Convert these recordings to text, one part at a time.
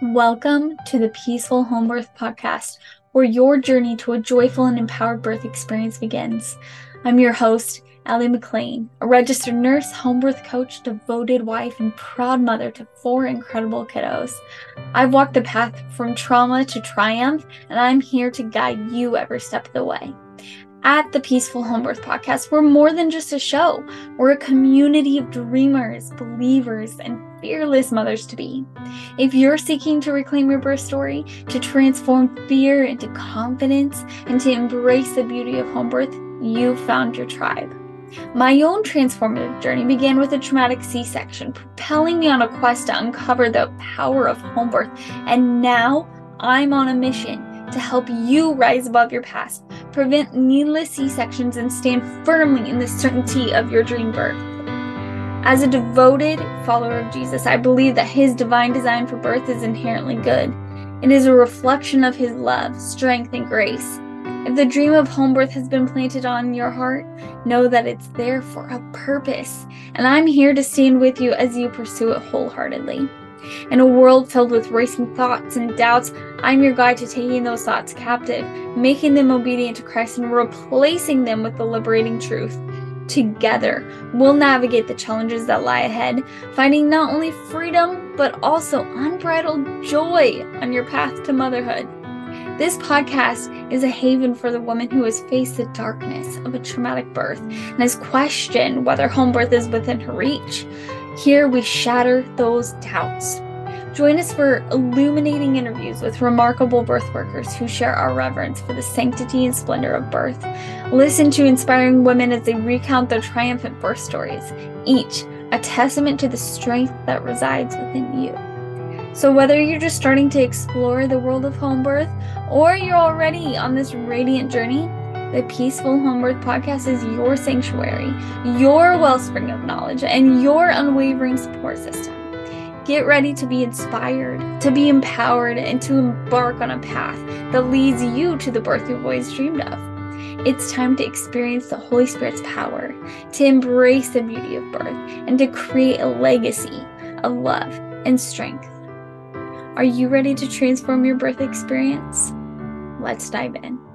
Welcome to the Peaceful Home Birth Podcast, where your journey to a joyful and empowered birth experience begins. I'm your host, Allie McLean, a registered nurse, home birth coach, devoted wife, and proud mother to four incredible kiddos. I've walked the path from trauma to triumph, and I'm here to guide you every step of the way. At the Peaceful Home Birth Podcast, we're more than just a show. We're a community of dreamers, believers, and fearless mothers to be. If you're seeking to reclaim your birth story, to transform fear into confidence, and to embrace the beauty of home birth, you've found your tribe. My own transformative journey began with a traumatic C section, propelling me on a quest to uncover the power of home birth. And now I'm on a mission to help you rise above your past, prevent needless C sections, and stand firmly in the certainty of your dream birth. As a devoted follower of Jesus, I believe that his divine design for birth is inherently good. It is a reflection of his love, strength, and grace. If the dream of home birth has been planted on your heart, know that it's there for a purpose, and I'm here to stand with you as you pursue it wholeheartedly. In a world filled with racing thoughts and doubts, I'm your guide to taking those thoughts captive, making them obedient to Christ, and replacing them with the liberating truth. Together, we'll navigate the challenges that lie ahead, finding not only freedom, but also unbridled joy on your path to motherhood. This podcast is a haven for the woman who has faced the darkness of a traumatic birth and has questioned whether home birth is within her reach. Here we shatter those doubts. Join us for illuminating interviews with remarkable birth workers who share our reverence for the sanctity and splendor of birth. Listen to inspiring women as they recount their triumphant birth stories, each a testament to the strength that resides within you. So, whether you're just starting to explore the world of home birth or you're already on this radiant journey, the Peaceful Home Birth Podcast is your sanctuary, your wellspring of knowledge, and your unwavering support system. Get ready to be inspired, to be empowered, and to embark on a path that leads you to the birth you've always dreamed of. It's time to experience the Holy Spirit's power, to embrace the beauty of birth, and to create a legacy of love and strength. Are you ready to transform your birth experience? Let's dive in.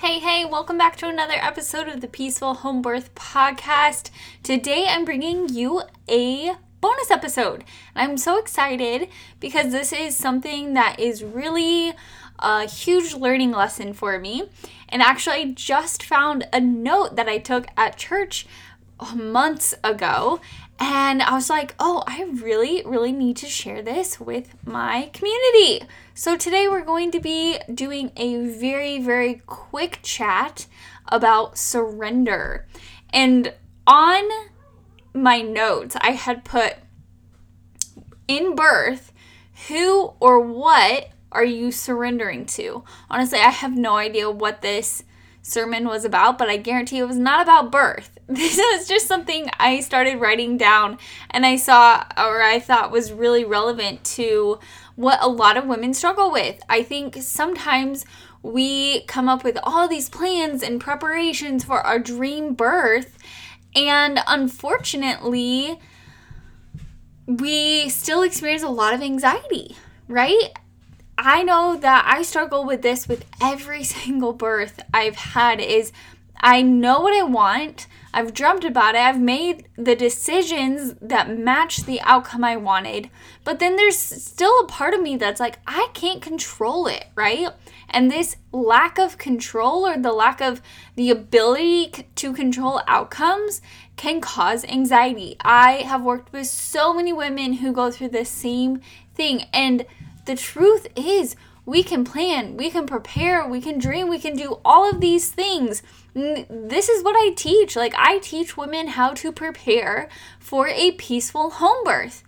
Hey, hey, welcome back to another episode of the Peaceful Home Birth Podcast. Today I'm bringing you a bonus episode. And I'm so excited because this is something that is really a huge learning lesson for me. And actually, I just found a note that I took at church months ago. And I was like, oh, I really, really need to share this with my community. So today we're going to be doing a very, very quick chat about surrender. And on my notes, I had put in birth, who or what are you surrendering to? Honestly, I have no idea what this sermon was about, but I guarantee it was not about birth. This was just something I started writing down and I saw or I thought was really relevant to what a lot of women struggle with. I think sometimes we come up with all these plans and preparations for our dream birth, and unfortunately, we still experience a lot of anxiety, right? I know that I struggle with this with every single birth I've had is I know what I want. I've dreamt about it. I've made the decisions that match the outcome I wanted. But then there's still a part of me that's like, I can't control it, right? And this lack of control or the lack of the ability to control outcomes can cause anxiety. I have worked with so many women who go through the same thing. And the truth is, we can plan, we can prepare, we can dream, we can do all of these things. This is what I teach. Like, I teach women how to prepare for a peaceful home birth.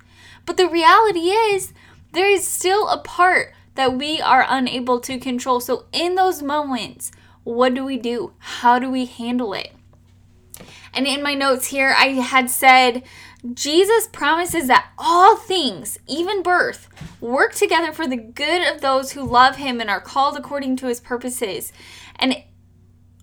But the reality is, there is still a part that we are unable to control. So, in those moments, what do we do? How do we handle it? And in my notes here, I had said, Jesus promises that all things, even birth, work together for the good of those who love him and are called according to his purposes. And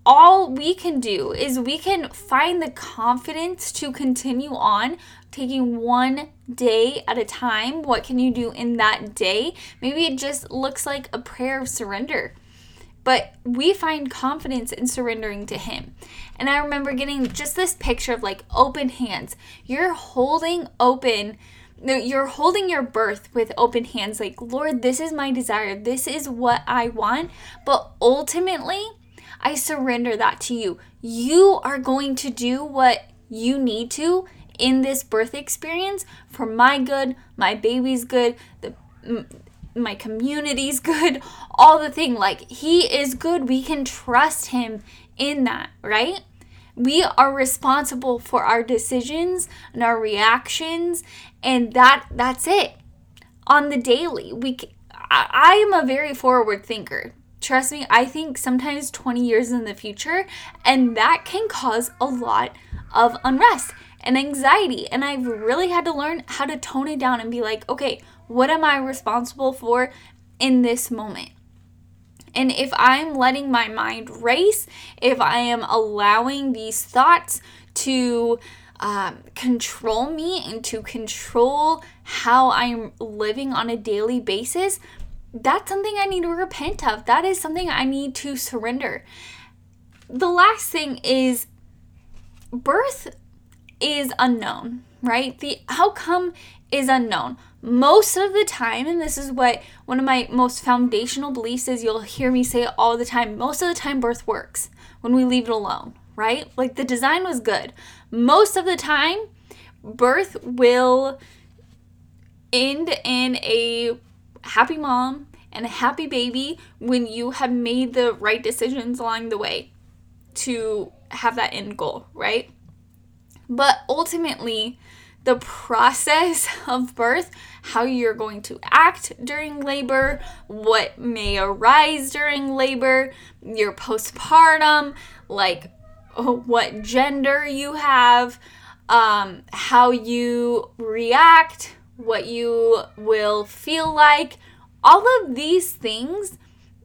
all we can do is we can find the confidence to continue on taking one day at a time. What can you do in that day? Maybe it just looks like a prayer of surrender. But we find confidence in surrendering to Him. And I remember getting just this picture of like open hands. You're holding open you're holding your birth with open hands like lord this is my desire this is what i want but ultimately i surrender that to you you are going to do what you need to in this birth experience for my good, my baby's good, the my community's good, all the thing. Like he is good. We can trust him in that, right? We are responsible for our decisions and our reactions and that that's it. On the daily, we I, I am a very forward thinker. Trust me, I think sometimes 20 years in the future and that can cause a lot of unrest and anxiety. And I've really had to learn how to tone it down and be like, okay, what am I responsible for in this moment? And if I'm letting my mind race, if I am allowing these thoughts to um, control me and to control how I'm living on a daily basis, that's something I need to repent of. That is something I need to surrender. The last thing is birth is unknown, right? The outcome is unknown. Most of the time, and this is what one of my most foundational beliefs is, you'll hear me say it all the time. Most of the time, birth works when we leave it alone, right? Like the design was good. Most of the time, birth will end in a happy mom and a happy baby when you have made the right decisions along the way to have that end goal, right? But ultimately, the process of birth, how you're going to act during labor, what may arise during labor, your postpartum, like what gender you have, um, how you react, what you will feel like, all of these things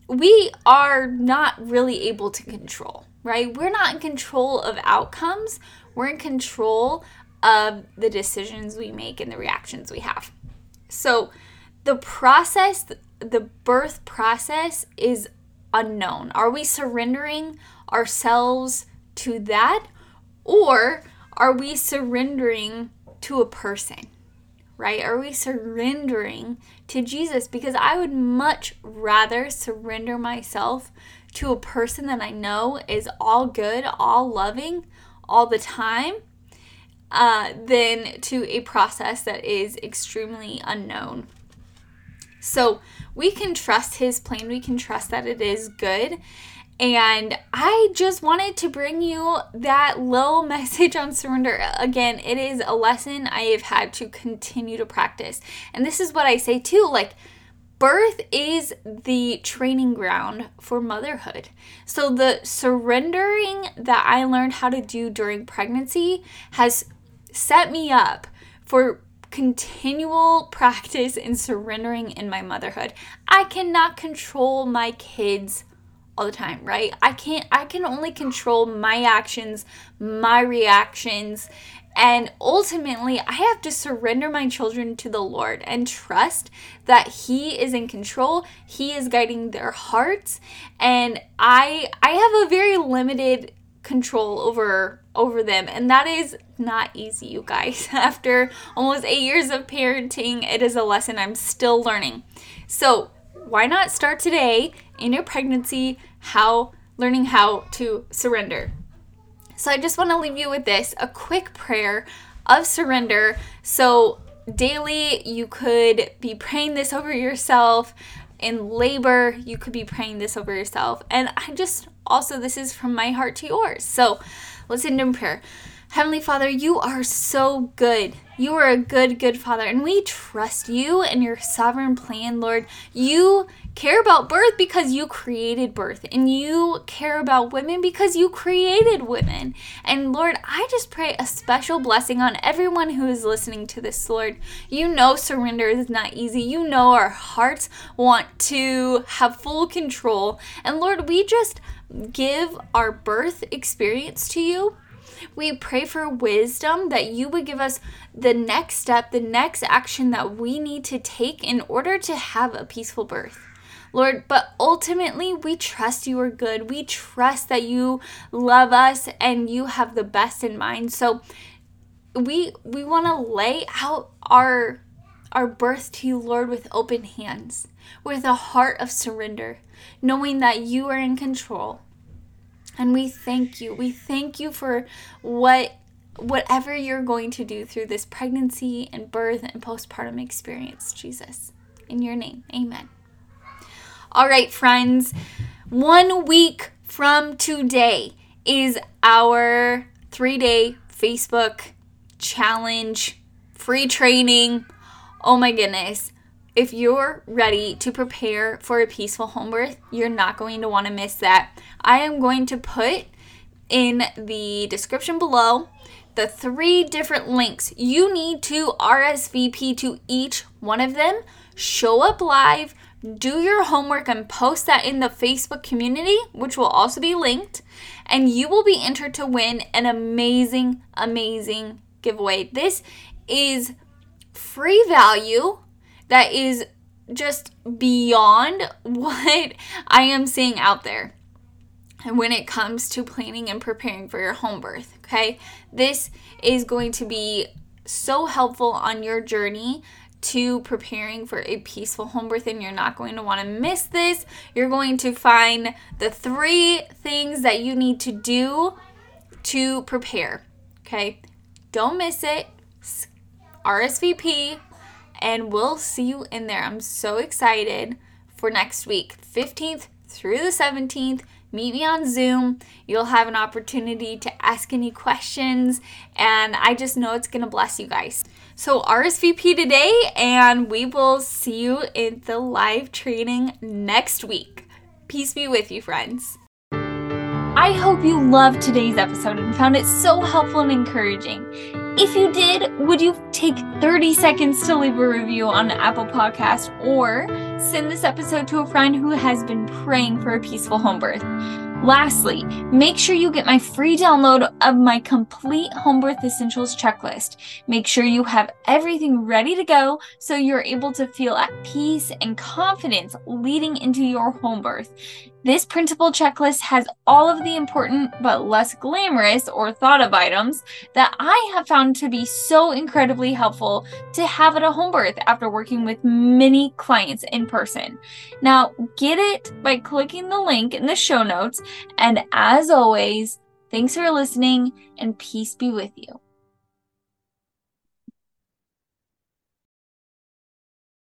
we are not really able to control, right? We're not in control of outcomes. We're in control of the decisions we make and the reactions we have. So, the process, the birth process is unknown. Are we surrendering ourselves to that? Or are we surrendering to a person? Right? Are we surrendering to Jesus? Because I would much rather surrender myself to a person that I know is all good, all loving, all the time uh, than to a process that is extremely unknown. So we can trust his plan, we can trust that it is good. And I just wanted to bring you that little message on surrender. Again, it is a lesson I have had to continue to practice. And this is what I say too like, birth is the training ground for motherhood. So, the surrendering that I learned how to do during pregnancy has set me up for continual practice in surrendering in my motherhood. I cannot control my kids all the time, right? I can't I can only control my actions, my reactions, and ultimately, I have to surrender my children to the Lord and trust that he is in control. He is guiding their hearts, and I I have a very limited control over over them and that is not easy you guys after almost 8 years of parenting it is a lesson I'm still learning so why not start today in your pregnancy how learning how to surrender so I just want to leave you with this a quick prayer of surrender. So daily, you could be praying this over yourself. In labor, you could be praying this over yourself. And I just also, this is from my heart to yours. So let's end in prayer. Heavenly Father, you are so good. You are a good, good Father, and we trust you and your sovereign plan, Lord. You care about birth because you created birth, and you care about women because you created women. And Lord, I just pray a special blessing on everyone who is listening to this, Lord. You know surrender is not easy. You know our hearts want to have full control. And Lord, we just give our birth experience to you we pray for wisdom that you would give us the next step, the next action that we need to take in order to have a peaceful birth. Lord, but ultimately, we trust you are good. We trust that you love us and you have the best in mind. So we we want to lay out our our birth to you, Lord, with open hands, with a heart of surrender, knowing that you are in control and we thank you. We thank you for what whatever you're going to do through this pregnancy and birth and postpartum experience, Jesus. In your name. Amen. All right, friends. 1 week from today is our 3-day Facebook challenge free training. Oh my goodness if you're ready to prepare for a peaceful home birth, you're not going to want to miss that. I am going to put in the description below the three different links you need to RSVP to each one of them. Show up live, do your homework, and post that in the Facebook community, which will also be linked. And you will be entered to win an amazing, amazing giveaway. This is free value that is just beyond what I am seeing out there when it comes to planning and preparing for your home birth. Okay, this is going to be so helpful on your journey to preparing for a peaceful home birth, and you're not going to want to miss this. You're going to find the three things that you need to do to prepare. Okay, don't miss it. RSVP and we'll see you in there. I'm so excited for next week, 15th through the 17th. Meet me on Zoom. You'll have an opportunity to ask any questions, and I just know it's to bless you guys. So, RSVP today, and we will see you in the live training next week. Peace be with you, friends. I hope you loved today's episode and found it so helpful and encouraging. If you did, would you take 30 seconds to leave a review on Apple Podcast or send this episode to a friend who has been praying for a peaceful home birth? Lastly, make sure you get my free download of my complete home birth essentials checklist. Make sure you have everything ready to go so you're able to feel at peace and confidence leading into your home birth. This printable checklist has all of the important but less glamorous or thought of items that I have found to be so incredibly helpful to have at a home birth after working with many clients in person. Now, get it by clicking the link in the show notes. And as always, thanks for listening and peace be with you.